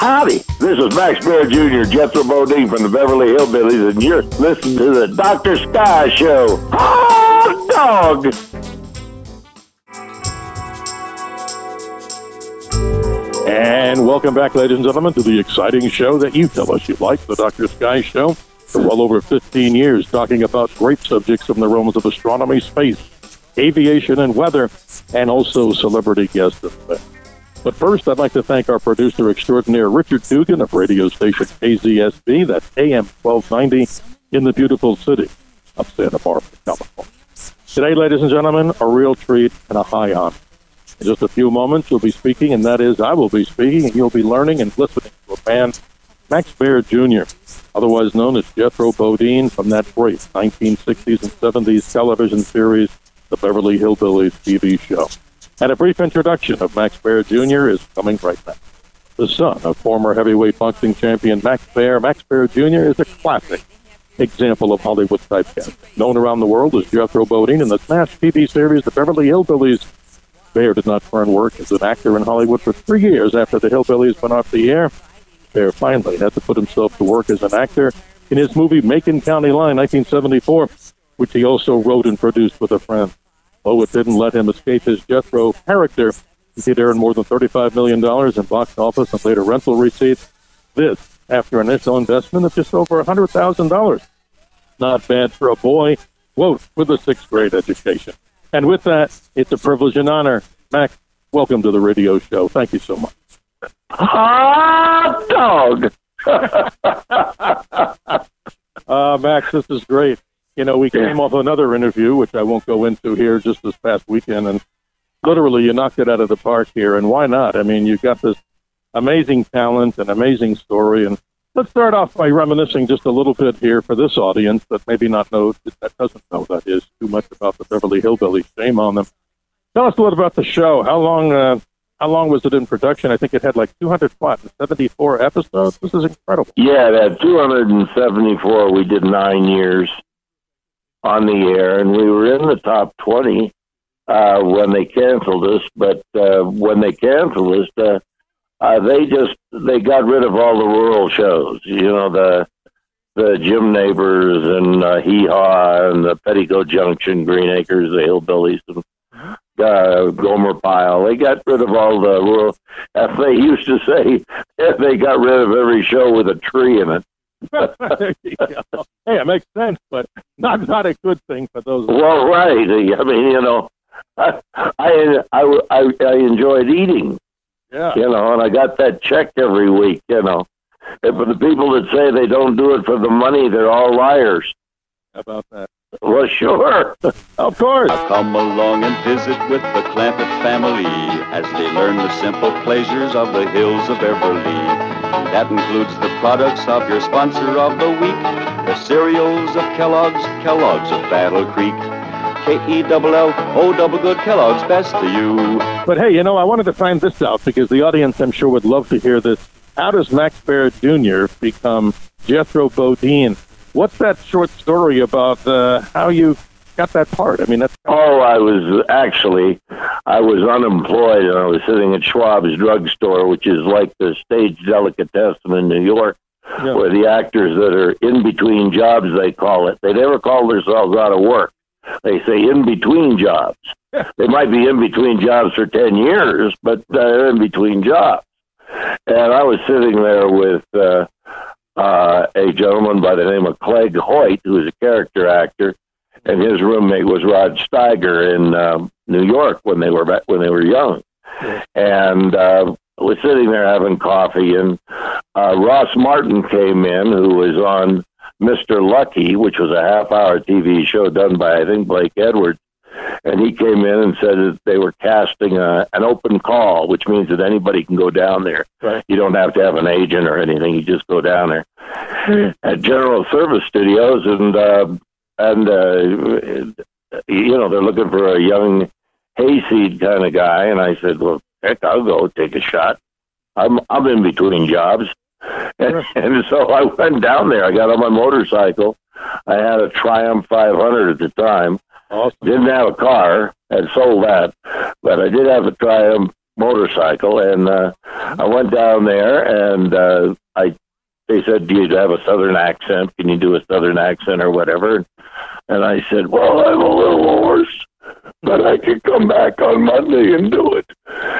Howdy, this is Max Baer Jr., Jethro Bodine from the Beverly Hillbillies, and you're listening to the Dr. Sky Show. Hot dog! And welcome back, ladies and gentlemen, to the exciting show that you tell us you like, the Dr. Sky Show. For well over 15 years, talking about great subjects from the realms of astronomy, space, aviation, and weather, and also celebrity guests. But first, I'd like to thank our producer extraordinaire, Richard Dugan of radio station KZSB, that's AM 1290 in the beautiful city of Santa Barbara, California. Today, ladies and gentlemen, a real treat and a high honor. In just a few moments, you'll be speaking, and that is, I will be speaking, and you'll be learning and listening to a man, Max Baer Jr., otherwise known as Jethro Bodine, from that great 1960s and 70s television series, The Beverly Hillbillies TV show. And a brief introduction of Max Baer Jr. is coming right now. The son of former heavyweight boxing champion Max Baer, Max Baer Jr. is a classic example of Hollywood typecast. Known around the world as Jethro Bodine in the smash TV series The Beverly Hillbillies, Baer did not turn work as an actor in Hollywood for three years after the Hillbillies went off the air. Baer finally had to put himself to work as an actor in his movie Macon County Line, 1974, which he also wrote and produced with a friend. It didn't let him escape his Jethro character, he did earn more than $35 million in box office and later rental receipts. This after an initial investment of just over $100,000. Not bad for a boy, quote, with a sixth grade education. And with that, it's a privilege and honor. Mac, welcome to the radio show. Thank you so much. Hot dog! uh, Max, this is great. You know, we came off another interview, which I won't go into here, just this past weekend, and literally you knocked it out of the park here. And why not? I mean, you've got this amazing talent and amazing story. And let's start off by reminiscing just a little bit here for this audience that maybe not know that doesn't know that is too much about the Beverly Hillbillies. Shame on them. Tell us a little about the show. How long? Uh, how long was it in production? I think it had like 274 episodes. This is incredible. Yeah, that 274. We did nine years on the air, and we were in the top 20 uh, when they canceled us. But uh, when they canceled us, uh, uh, they just they got rid of all the rural shows. You know the the Jim Nabors and uh, Hee Haw and the Petticoat Junction, Green Acres, the Hillbillies, and uh, Gomer Pyle. They got rid of all the rural. As they used to say, they got rid of every show with a tree in it. hey, it makes sense, but not not a good thing for those. Well, right. I mean, you know, I I I, I enjoyed eating. Yeah. You know, and I got that check every week. You know, and for the people that say they don't do it for the money, they're all liars. How about that? Well, sure. of course. Come along and visit with the Clampett family as they learn the simple pleasures of the hills of Beverly. That includes the products of your sponsor of the week, the cereals of Kellogg's, Kellogg's of Battle Creek. K-E-double-L-O double good Kellogg's best to you. But hey, you know, I wanted to find this out because the audience, I'm sure, would love to hear this. How does Max Baer Jr. become Jethro Bodine? What's that short story about uh, how you got that part? I mean, that's. Oh, I was actually, I was unemployed and I was sitting at Schwab's drugstore, which is like the stage delicatessen in New York, yeah. where the actors that are in between jobs, they call it. They never call themselves out of work. They say in between jobs. they might be in between jobs for 10 years, but they're in between jobs. And I was sitting there with uh, uh, a gentleman by the name of Clegg Hoyt, who is a character actor, and his roommate was Rod Steiger in um, New York when they were back, when they were young, and uh, was sitting there having coffee, and uh, Ross Martin came in, who was on Mr. Lucky, which was a half-hour TV show done by I think Blake Edwards, and he came in and said that they were casting a, an open call, which means that anybody can go down there. Right. You don't have to have an agent or anything. You just go down there at General Service Studios, and uh, and uh, you know they're looking for a young hayseed kind of guy. And I said, well, heck, I'll go take a shot. I'm I'm in between jobs, and, and so I went down there. I got on my motorcycle. I had a Triumph 500 at the time. Awesome. Didn't have a car. Had sold that, but I did have a Triumph motorcycle, and uh, I went down there, and uh, I they said, "Do you have a Southern accent? Can you do a Southern accent or whatever?" And I said, "Well, I'm a little hoarse." But I could come back on Monday and do it.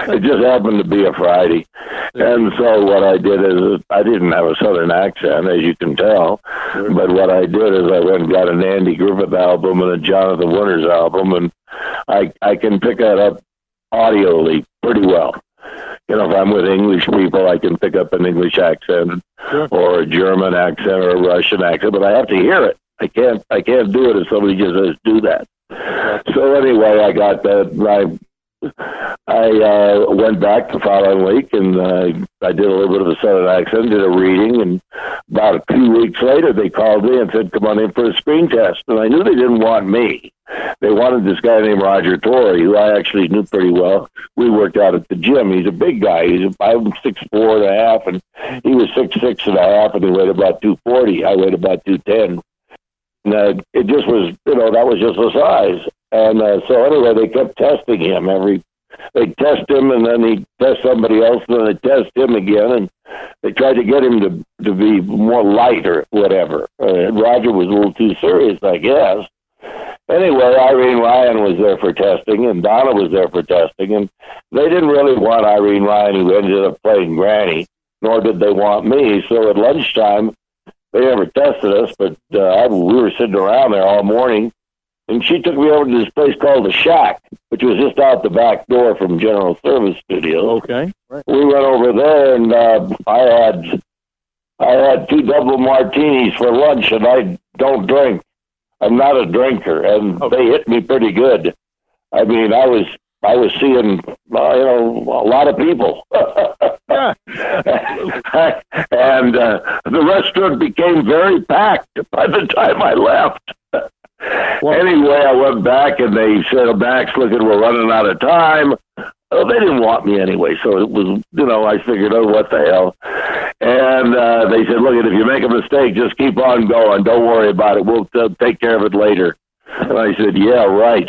It just happened to be a Friday. And so what I did is I didn't have a southern accent, as you can tell. But what I did is I went and got an Andy Griffith album and a Jonathan Winters album, and I I can pick that up audioly pretty well. You know, if I'm with English people, I can pick up an English accent or a German accent or a Russian accent, but I have to hear it. I can't I can't do it if somebody just says do that. So anyway, I got that. I I uh, went back the following week and uh, I did a little bit of a southern accent, did a reading, and about a few weeks later, they called me and said, "Come on in for a screen test." And I knew they didn't want me. They wanted this guy named Roger Torrey, who I actually knew pretty well. We worked out at the gym. He's a big guy. He's I'm six four and a half, and he was six six and a half, and he weighed about two forty. I weighed about two ten. And uh, it just was, you know, that was just the size. And uh, so anyway, they kept testing him every. They test him, and then he test somebody else, and then they test him again, and they tried to get him to to be more light or whatever. Uh, Roger was a little too serious, I guess. Anyway, Irene Ryan was there for testing, and Donna was there for testing, and they didn't really want Irene Ryan, who ended up playing Granny, nor did they want me. So at lunchtime, they never tested us, but uh, I, we were sitting around there all morning, and she took me over to this place called the Shack, which was just out the back door from General Service Studio. Okay. Right. We went over there, and uh, I had I had two double martinis for lunch, and I don't drink. I'm not a drinker, and Okay. they hit me pretty good. I mean, I was I was seeing uh, you know a lot of people. And uh, the restaurant became very packed by the time I left. anyway, I went back and they said, Max, look, at we're running out of time. Oh, they didn't want me anyway, so it was, you know, I figured, oh, what the hell. And uh, they said, look, if you make a mistake, just keep on going. Don't worry about it. We'll uh, take care of it later. And I said, yeah, right.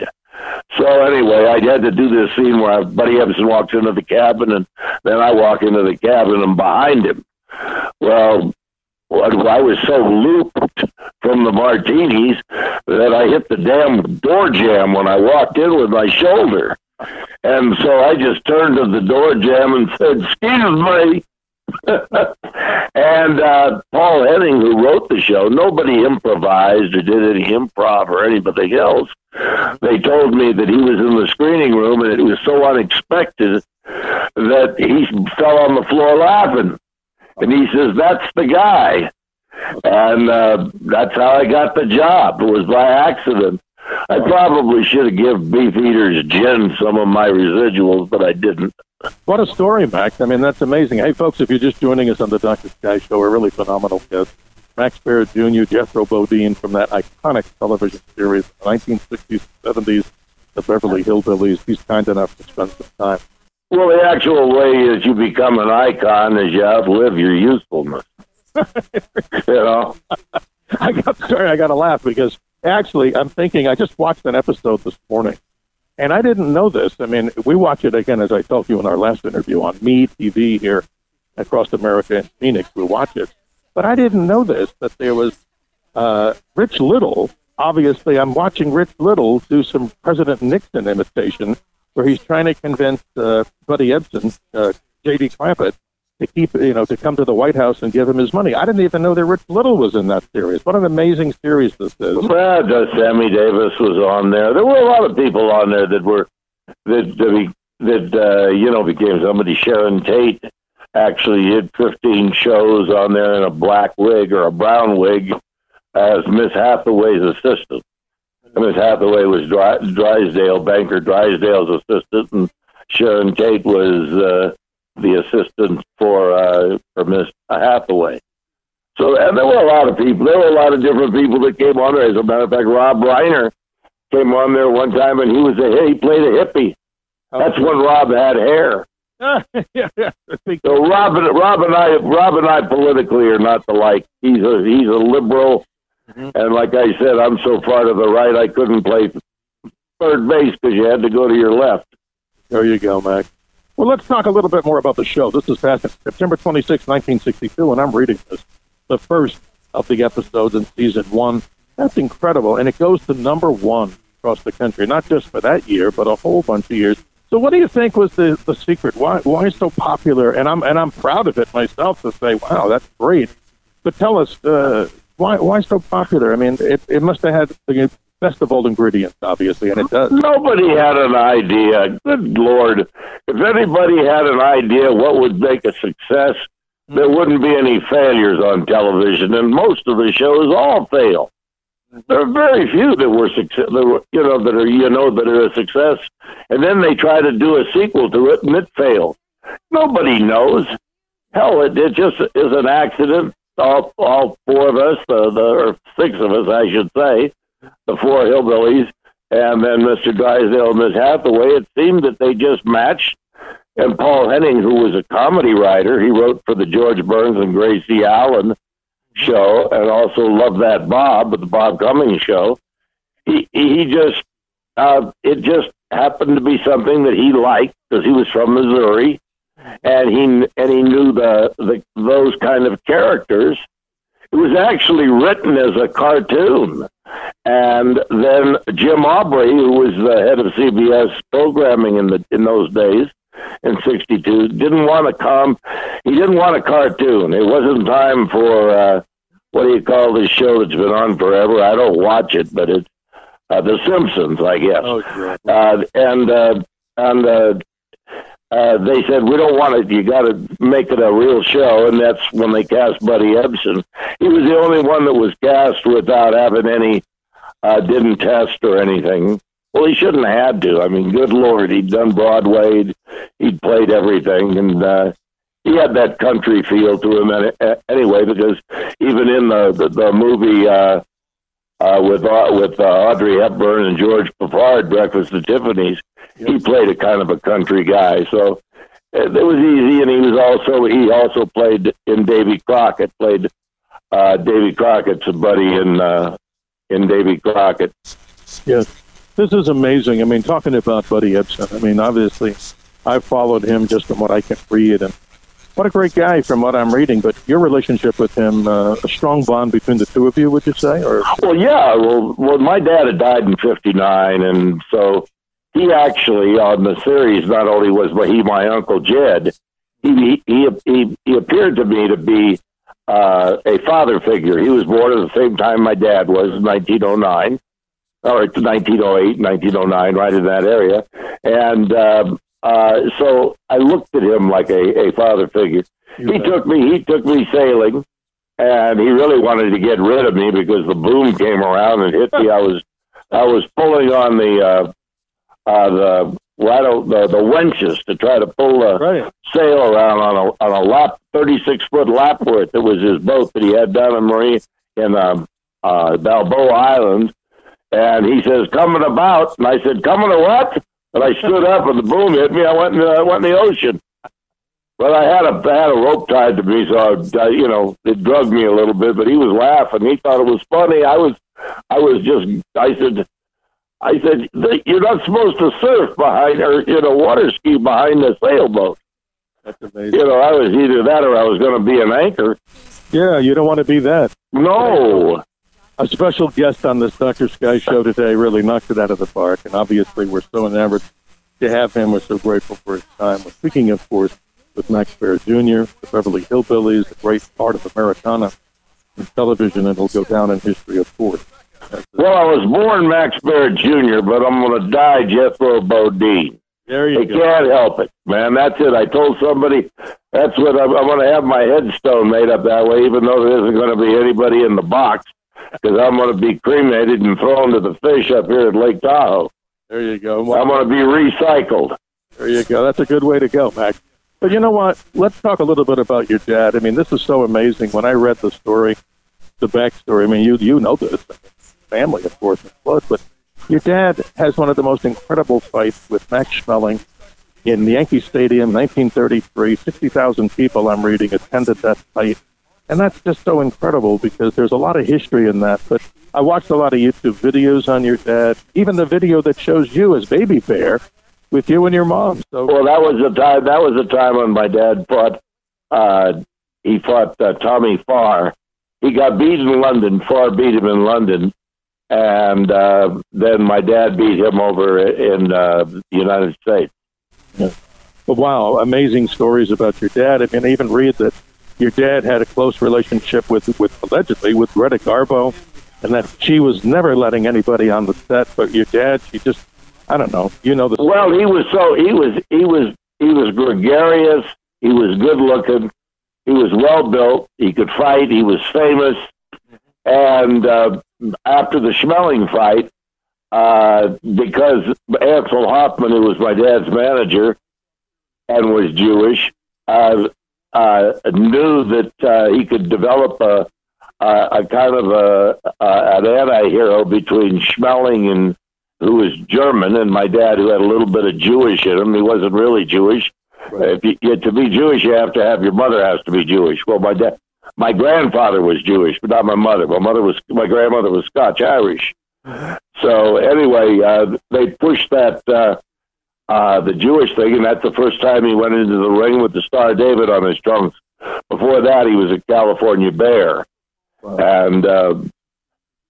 So anyway, I had to do this scene where Buddy Ebsen walks into the cabin, and then I walk into the cabin and behind him. Well, I was so looped from the martinis that I hit the damn door jam when I walked in with my shoulder. And so I just turned to the door jam and said, Excuse me. and uh, Paul Henning, who wrote the show, nobody improvised or did any improv or anything else. They told me that he was in the screening room and it was so unexpected that he fell on the floor laughing. And he says, That's the guy. And uh, that's how I got the job. It was by accident. I probably should have given Beefeaters Gin some of my residuals, but I didn't. What a story, Max. I mean, that's amazing. Hey, folks, if you're just joining us on the Dr. Sky Show, a really phenomenal guest. Max Baer Jr., Jethro Bodine from that iconic television series, 1960s, 70s, the Beverly Hillbillies. He's kind enough to spend some time. Well, the actual way is you become an icon is you outlive your usefulness. you know? I got sorry, I got to laugh because actually, I'm thinking. I just watched an episode this morning, and I didn't know this. I mean, we watch it again, as I told you in our last interview on MeTV here across America in Phoenix. We watch it, but I didn't know this that there was uh, Rich Little. Obviously, I'm watching Rich Little do some President Nixon imitation, where he's trying to convince uh, Buddy Ebsen, uh, J.D. Clampett, to keep, you know, to come to the White House and give him his money. I didn't even know that Rich Little was in that series. What an amazing series this is. Well, Sammy Davis was on there. There were a lot of people on there that were that that, that uh, you know became somebody. Sharon Tate actually did 15 shows on there in a black wig or a brown wig as Miss Hathaway's assistant. Miss Hathaway was Dry, Drysdale, banker Drysdale's assistant, and Sharon Tate was uh, the assistant for uh, for Miss Hathaway. So, and there were a lot of people. There were a lot of different people that came on there. As a matter of fact, Rob Reiner came on there one time, and he was a he played a hippie. That's when Rob had hair. yeah, yeah. So Rob and Rob and I, Rob and I politically are not the like. He's a he's a liberal, mm-hmm. and like I said, I'm so far to the right I couldn't play third base because you had to go to your left. There you go, Mac. Well, let's talk a little bit more about the show. This is passing September 26, 1962, and I'm reading this the first of the episodes in season one. That's incredible. And it goes to number one across the country, not just for that year, but a whole bunch of years. So what do you think was the, the secret? Why why so popular? And I'm and I'm proud of it myself to say, wow, that's great. But tell us, uh, why why so popular? I mean, it, it must have had the best of all ingredients, obviously, and it does. Nobody had an idea. Good Lord. If anybody had an idea what would make a success, there mm-hmm. wouldn't be any failures on television, and most of the shows all fail. Mm-hmm. There are very few that were success, that were, you know, that are you know that are a success, and then they try to do a sequel to it, and it fails. Nobody knows. Hell, it, it just is an accident. All, all four of us, the, the or six of us, I should say, the four hillbillies, and then Mr. Drysdale and Miss Hathaway. It seemed that they just matched and Paul Henning, who was a comedy writer, he wrote for the George Burns and Gracie Allen show, and also Love That Bob, the Bob Cummings show. He he just uh, it just happened to be something that he liked because he was from Missouri, and he and he knew the, the those kind of characters. It was actually written as a cartoon. And then Jim Aubrey, who was the head of CBS programming in the in those days, in '62. Didn't want a com. He didn't want a cartoon. It wasn't time for uh, what do you call this show that's been on forever? I don't watch it, but it's uh, The Simpsons, I guess. Oh, sure. uh, and uh, and uh, uh, they said we don't want it. You got to make it a real show, and that's when they cast Buddy Ebsen. He was the only one that was cast without having any uh, didn't test or anything. Well, he shouldn't have had to. I mean, good lord, he'd done Broadway, he'd played everything, and uh, he had that country feel to him anyway. Because even in the the, the movie uh, uh, with uh, with uh, Audrey Hepburn and George Peppard, Breakfast at Tiffany's, yep. he played a kind of a country guy. So it, it was easy, and he was also he also played in Davy Crockett. Played uh, Davy Crockett's a buddy in uh, in Davy Crockett. Yes. This is amazing. I mean, talking about Buddy Ebsen, I mean, obviously, I've followed him just from what I can read, and what a great guy from what I'm reading. But your relationship with him, uh, a strong bond between the two of you, would you say? Or well, yeah. Well, well, my dad had died in '59, and so he actually on the series not only was but he my uncle Jed. He he he, he appeared to me to be uh, a father figure. He was born at the same time my dad was, 1909 or 1908, 1909, right in that area. And um, uh, so I looked at him like a, a father figure. he took me. He took me sailing, and he really wanted to get rid of me because the boom came around and hit me. I was I was pulling on the uh, uh, the rattle the, the wenches to try to pull the right. sail around on a on a lap thirty six foot lap Lapworth. It was his boat that he had down in Marine in um, uh, Balboa Island, and he says, coming about. And I said, coming to what? And I stood up and the boom hit me. I went in the, I went in the ocean. But I had a I had a rope tied to me, so I, you know it drugged me a little bit. But he was laughing. He thought it was funny. I was I was just I said I said you're not supposed to surf behind or you know water ski behind the sailboat. That's amazing. You know I was either that or I was going to be an anchor. Yeah, you don't want to be that. No a special guest on this Dr. Sky show today really knocked it out of the park. And obviously, we're so enamored to have him. We're so grateful for his time. We're speaking, of course, with Max Baer Jr., the Beverly Hillbillies, a great part of Americana in television, and it'll go down in history, of course. Well, I was born Max Baer Jr., but I'm going to die Jethro Bodine. There you I go. can't help it, man. That's it. I told somebody that's what I'm, I'm going to have my headstone made up that way, even though there isn't going to be anybody in the box because I'm going to be cremated and thrown to the fish up here at Lake Tahoe. There you go. I'm going to be recycled. There you go. That's a good way to go, Mac. But you know what? Let's talk a little bit about your dad. I mean, this is so amazing. When I read the story, the backstory, I mean, you you know this family, of course, blood, but your dad has one of the most incredible fights with Max Schmeling in Yankee Stadium, 1933. 60,000 people, I'm reading, attended that fight. And that's just so incredible because there's a lot of history in that. But I watched a lot of YouTube videos on your dad, even the video that shows you as baby bear with you and your mom. So well, that was the time. That was the time when my dad fought. Uh, he fought uh, Tommy Farr. He got beat in London. Farr beat him in London, and uh, then my dad beat him over in uh, the United States. Yeah. Well, wow, amazing stories about your dad. I mean, I even read that your dad had a close relationship with, with allegedly with Greta Garbo, and that she was never letting anybody on the set. But your dad, she just, I don't know, you know the. Well, he was so he was he was he was gregarious. He was good looking. He was well built. He could fight. He was famous. And uh, after the Schmeling fight, uh, because Ancil Hoffman, who was my dad's manager and was Jewish, uh, uh, knew that uh, he could develop a, a, a kind of a, a an anti-hero between Schmeling and who was German and my dad, who had a little bit of Jewish in him. He wasn't really Jewish. Right. If you, to be Jewish, you have to have your mother has to be Jewish. Well, my dad, my grandfather was Jewish, but not my mother. My mother was my grandmother was Scotch Irish. So anyway, uh, they pushed that uh, uh, the Jewish thing, and that's the first time he went into the ring with the Star David on his trunks. Before that, he was a California Bear, wow. and uh,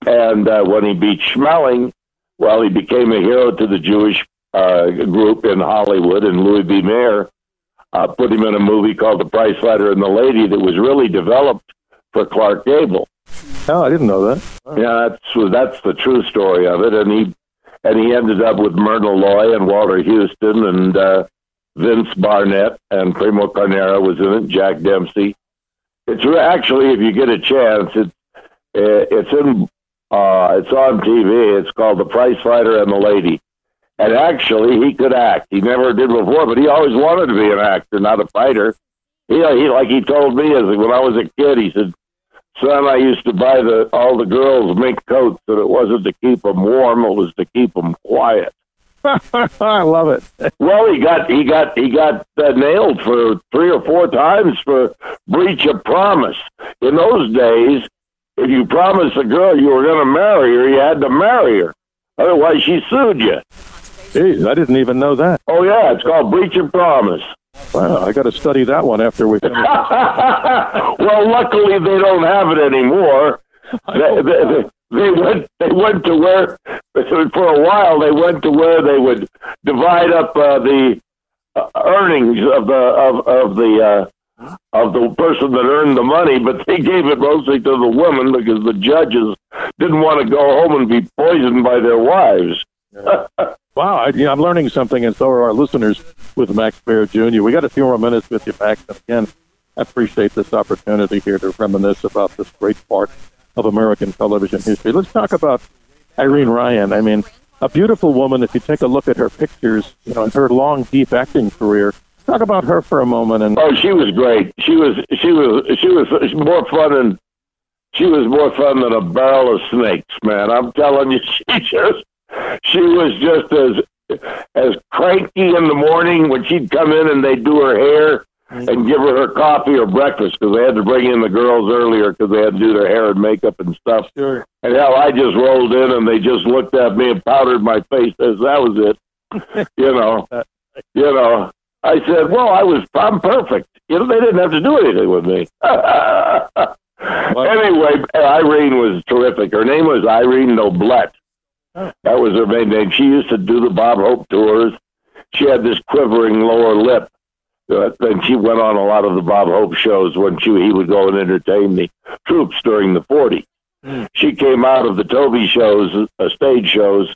and uh, when he beat Schmeling, well, he became a hero to the Jewish uh, group in Hollywood, and Louis B. Mayer uh, put him in a movie called The Prizefighter and the Lady that was really developed for Clark Gable. Oh, I didn't know that. Oh. Yeah, that's that's the true story of it, and he and he ended up with Myrna Loy and Walter Huston and uh, Vince Barnett and Primo Carnera was in it. Jack Dempsey. It's actually, if you get a chance, it's it's in uh, it's on TV. It's called The Prizefighter and the Lady. And actually, he could act. He never did before, but he always wanted to be an actor, not a fighter. He, he like he told me as when I was a kid, he said, "Son, I used to buy the all the girls mink coats, and it wasn't to keep them warm; it was to keep them quiet." I love it. well, he got he got he got uh, nailed for three or four times for breach of promise. In those days, if you promised a girl you were going to marry her, you had to marry her. Otherwise, she sued you. Jeez, I didn't even know that. Oh yeah, it's called breach of promise. Wow, I got to study that one after we finish. well, luckily they don't have it anymore. They, they, they, went they went to where for a while they went to where they would divide up uh, the uh, earnings of the of of the uh, of the person that earned the money, but they gave it mostly to the women because the judges didn't want to go home and be poisoned by their wives. Wow, I, you know, I'm learning something, and so are our listeners with Max Baer Jr. We got a few more minutes with you, Max. And again, I appreciate this opportunity here to reminisce about this great part of American television history. Let's talk about Irene Ryan. I mean, a beautiful woman. If you take a look at her pictures, you know, and her long, deep acting career. Talk about her for a moment. And oh, she was great. She was she was she was more fun than she was more fun than a barrel of snakes, man. I'm telling you, she just she was just as as cranky in the morning when she'd come in and they'd do her hair and mm-hmm. give her her coffee or breakfast because they had to bring in the girls earlier because they had to do their hair and makeup and stuff. Sure. And hell, I just rolled in and they just looked at me and powdered my face as that was it. you know, you know. I said, "Well, I was I'm perfect." You know, they didn't have to do anything with me. anyway, Irene was terrific. Her name was Irene Noblette. That was her main name. She used to do the Bob Hope tours. She had this quivering lower lip. Uh, and she went on a lot of the Bob Hope shows when she he would go and entertain the troops during the 40s. Mm. She came out of the Toby shows, uh, stage shows,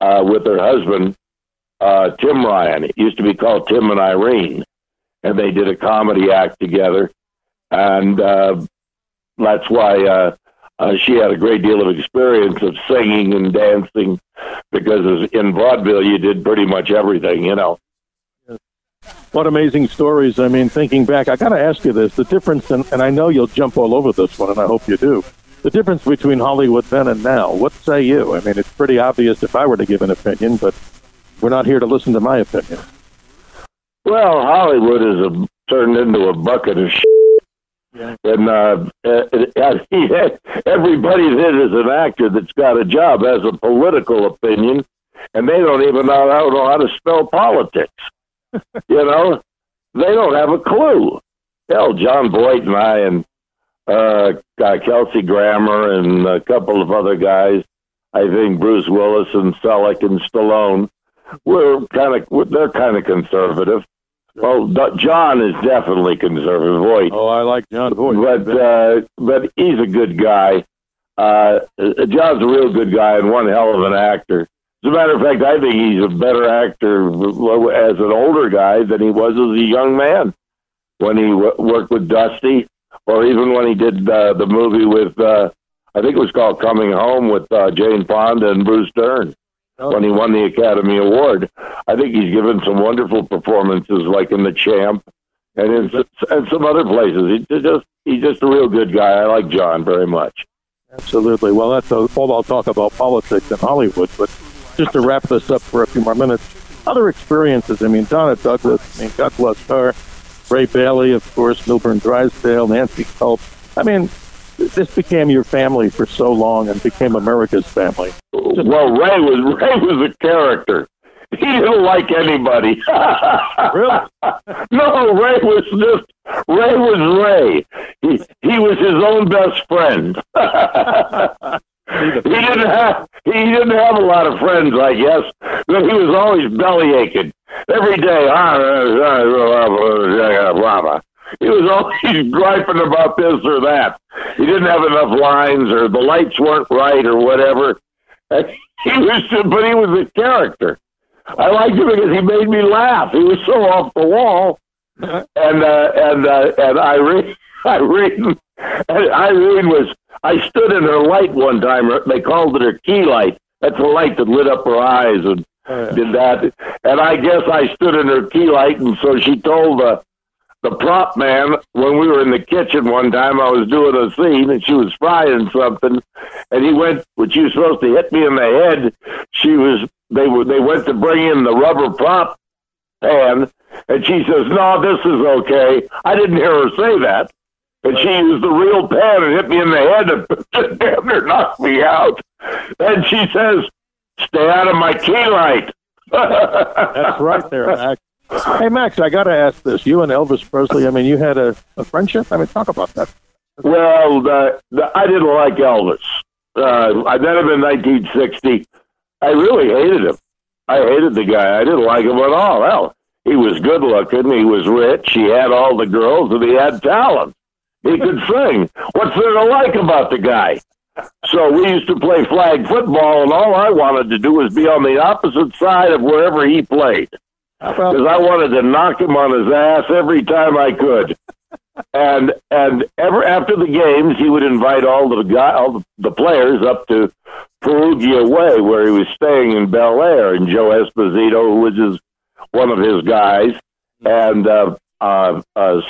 uh, with her husband, uh, Tim Ryan. It used to be called Tim and Irene. And they did a comedy act together. And uh, that's why uh, uh, she had a great deal of experience of singing and dancing because in vaudeville you did pretty much everything, you know. What amazing stories. I mean, thinking back, I got to ask you this the difference, and, and I know you'll jump all over this one, and I hope you do. The difference between Hollywood then and now, what say you? I mean, it's pretty obvious if I were to give an opinion, but we're not here to listen to my opinion. Well, Hollywood is a, turned into a bucket of shit. And uh, everybody that is an actor that's got a job has a political opinion, and they don't even know how, know how to spell politics. you know, they don't have a clue. Hell, Jon Voight and I and uh, Kelsey Grammer and a couple of other guys, I think Bruce Willis and Selleck and Stallone, we're kind of they're kind of conservative. Well, Jon is definitely conservative. Voight. Oh, I like Jon Voight. But uh, but he's a good guy. Uh, Jon's a real good guy and one hell of an actor. As a matter of fact, I think he's a better actor as an older guy than he was as a young man when he w- worked with Dusty, or even when he did uh, the movie with uh, I think it was called Coming Home with uh, Jane Fonda and Bruce Dern. When he won the Academy Award. I think he's given some wonderful performances, like in The Champ and in and some other places. He's just he's just a real good guy. I like Jon very much. Absolutely. Well, that's all I'll talk about politics in Hollywood. But just to wrap this up for a few more minutes, other experiences. I mean, Donna Douglas. I mean, God bless her. Ray Bailey, of course, Milburn Drysdale, Nancy Kulp. I mean, this became your family for so long and became America's family. Well, Ray was Ray was a character. He didn't like anybody. really? no, Ray was just Ray was Ray. He he was his own best friend. he didn't have he didn't have a lot of friends, I guess, but he was always belly aching every day. He was always griping about this or that. He didn't have enough lines, or the lights weren't right, or whatever. He was, but he was a character. I liked him because he made me laugh. He was so off the wall, and uh, and uh, and Irene, Irene, Irene was. I stood in her light one time. They called it her key light. That's a light that lit up her eyes and oh, yeah. did that. And I guess I stood in her key light, and so she told the the prop man when we were in the kitchen one time. I was doing a scene and she was frying something, and he went. She was supposed to hit me in the head, she was. They were. They went to bring in the rubber prop pan, and she says, "No, this is okay." I didn't hear her say that, and she used the real pan and hit me in the head and damn near knocked me out. And she says, "Stay out of my key light." That's right there, Max. Hey, Max, I got to ask this. You and Elvis Presley, I mean, you had a, a friendship? I mean, talk about that. Well, the, the, I didn't like Elvis. Uh, I met him in 1960. I really hated him. I hated the guy. I didn't like him at all. Well, he was good looking. He was rich. He had all the girls, and he had talent. He could sing. What's there to like about the guy? So we used to play flag football, and all I wanted to do was be on the opposite side of wherever he played because I wanted to knock him on his ass every time I could. and and ever after the games, he would invite all the guy, all the, players up to Perugia Way, where he was staying in Bel Air, and Joe Esposito, who was his one of his guys, and uh, uh, uh,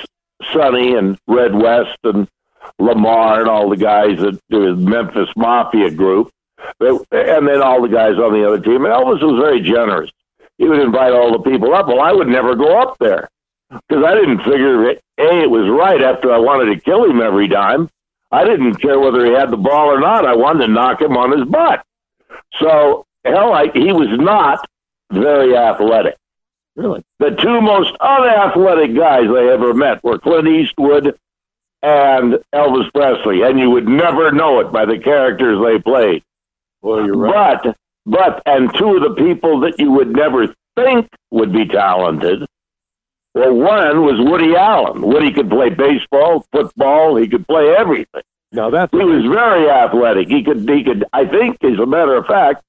Sonny and Red West and Lamar and all the guys that do his Memphis Mafia group, and then all the guys on the other team. And Elvis was very generous he would invite all the people up. Well, I would never go up there because I didn't figure it, a it was right after I wanted to kill him every time. I didn't care whether he had the ball or not. I wanted to knock him on his butt. So hell, I, he was not very athletic. Really, the two most unathletic guys I ever met were Clint Eastwood and Elvis Presley, and you would never know it by the characters they played. Well, you're right. But but, and two of the people that you would never think would be talented, well, one was Woody Allen. Woody could play baseball, football, he could play everything. Now that's he was very athletic. He could, he could. I think, as a matter of fact,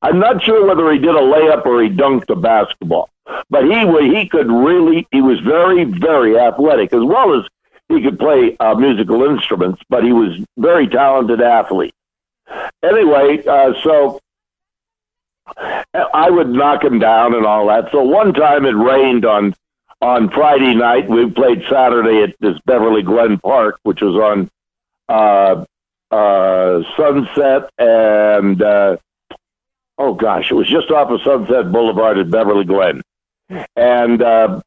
I'm not sure whether he did a layup or he dunked a basketball, but he would he could really. He was very, very athletic, as well as he could play uh, musical instruments, but he was very talented athlete. Anyway, uh, so I would knock him down and all that. So one time it rained on on Friday night. We played Saturday at this Beverly Glen Park, which was on uh, uh, Sunset and uh, oh gosh, it was just off of Sunset Boulevard at Beverly Glen, and uh,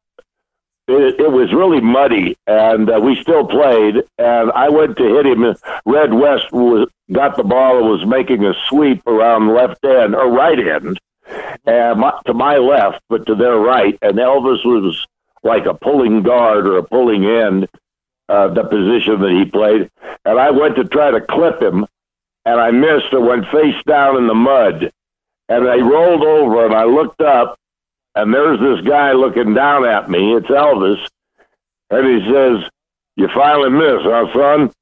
it, it was really muddy, and uh, we still played. And I went to hit him. Red West was got the ball and was making a sweep around left end or right end, and my, to my left, but to their right. And Elvis was like a pulling guard or a pulling end, uh, the position that he played. And I went to try to clip him, and I missed and went face down in the mud. And I rolled over and I looked up, and there's this guy looking down at me. It's Elvis. And he says, You finally missed, huh, son?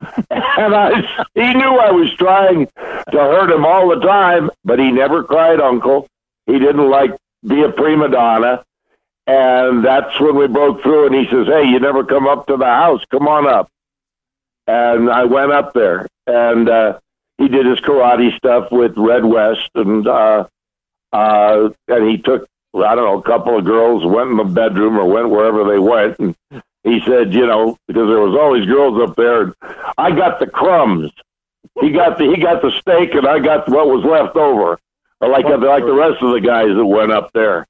And I, he knew I was trying to hurt him all the time, but he never cried uncle. He didn't like be a prima donna. And that's when we broke through, and he says, Hey, you never come up to the house. Come on up. And I went up there, and uh, he did his karate stuff with Red West, and uh, uh, and he took I don't know a couple of girls went in the bedroom or went wherever they went, and he said, you know, because there was always girls up there, and I got the crumbs. He got the he got the steak, and I got what was left over, like like the rest of the guys that went up there.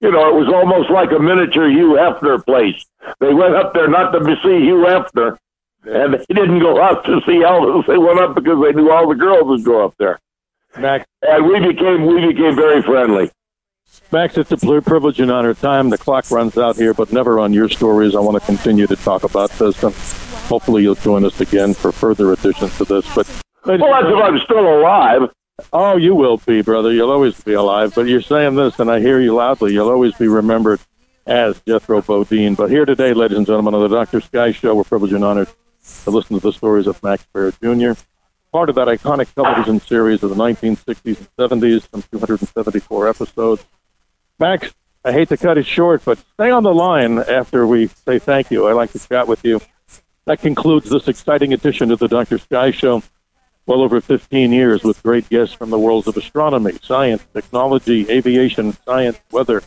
You know, it was almost like a miniature Hugh Hefner place. They went up there not to see Hugh Hefner, and they didn't go up to see Elvis. They went up because they knew all the girls would go up there. Max. And we became we became very friendly. Max, it's a privilege and honor. Time the clock runs out here, but never on your stories. I want to continue to talk about this, and hopefully you'll join us again for further additions to this. But well, that's if I'm still alive. Oh, you will be, brother. You'll always be alive. But you're saying this, and I hear you loudly. You'll always be remembered as Jethro Bodine. But here today, ladies and gentlemen, on the Dr. Sky Show, we're privileged and honored to listen to the stories of Max Baer Jr., part of that iconic television series of the 1960s and 70s, some 274 episodes. Max, I hate to cut it short, but stay on the line after we say thank you. I like to chat with you. That concludes this exciting edition of the Dr. Sky Show. Well over 15 years with great guests from the worlds of astronomy, science, technology, aviation, science, weather,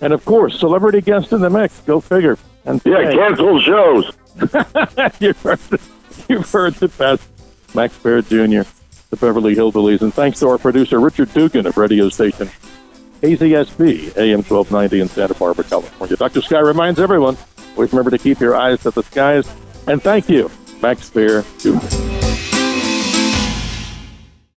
and of course, celebrity guests in the mix. Go figure. And yeah, cancel shows. you've, heard the, you've heard the best. Max Baer Jr., the Beverly Hillbillies. And thanks to our producer, Richard Dugan of radio station KZSB, AM 1290 in Santa Barbara, California. Dr. Sky reminds everyone, always remember to keep your eyes to the skies. And thank you, Max Jr.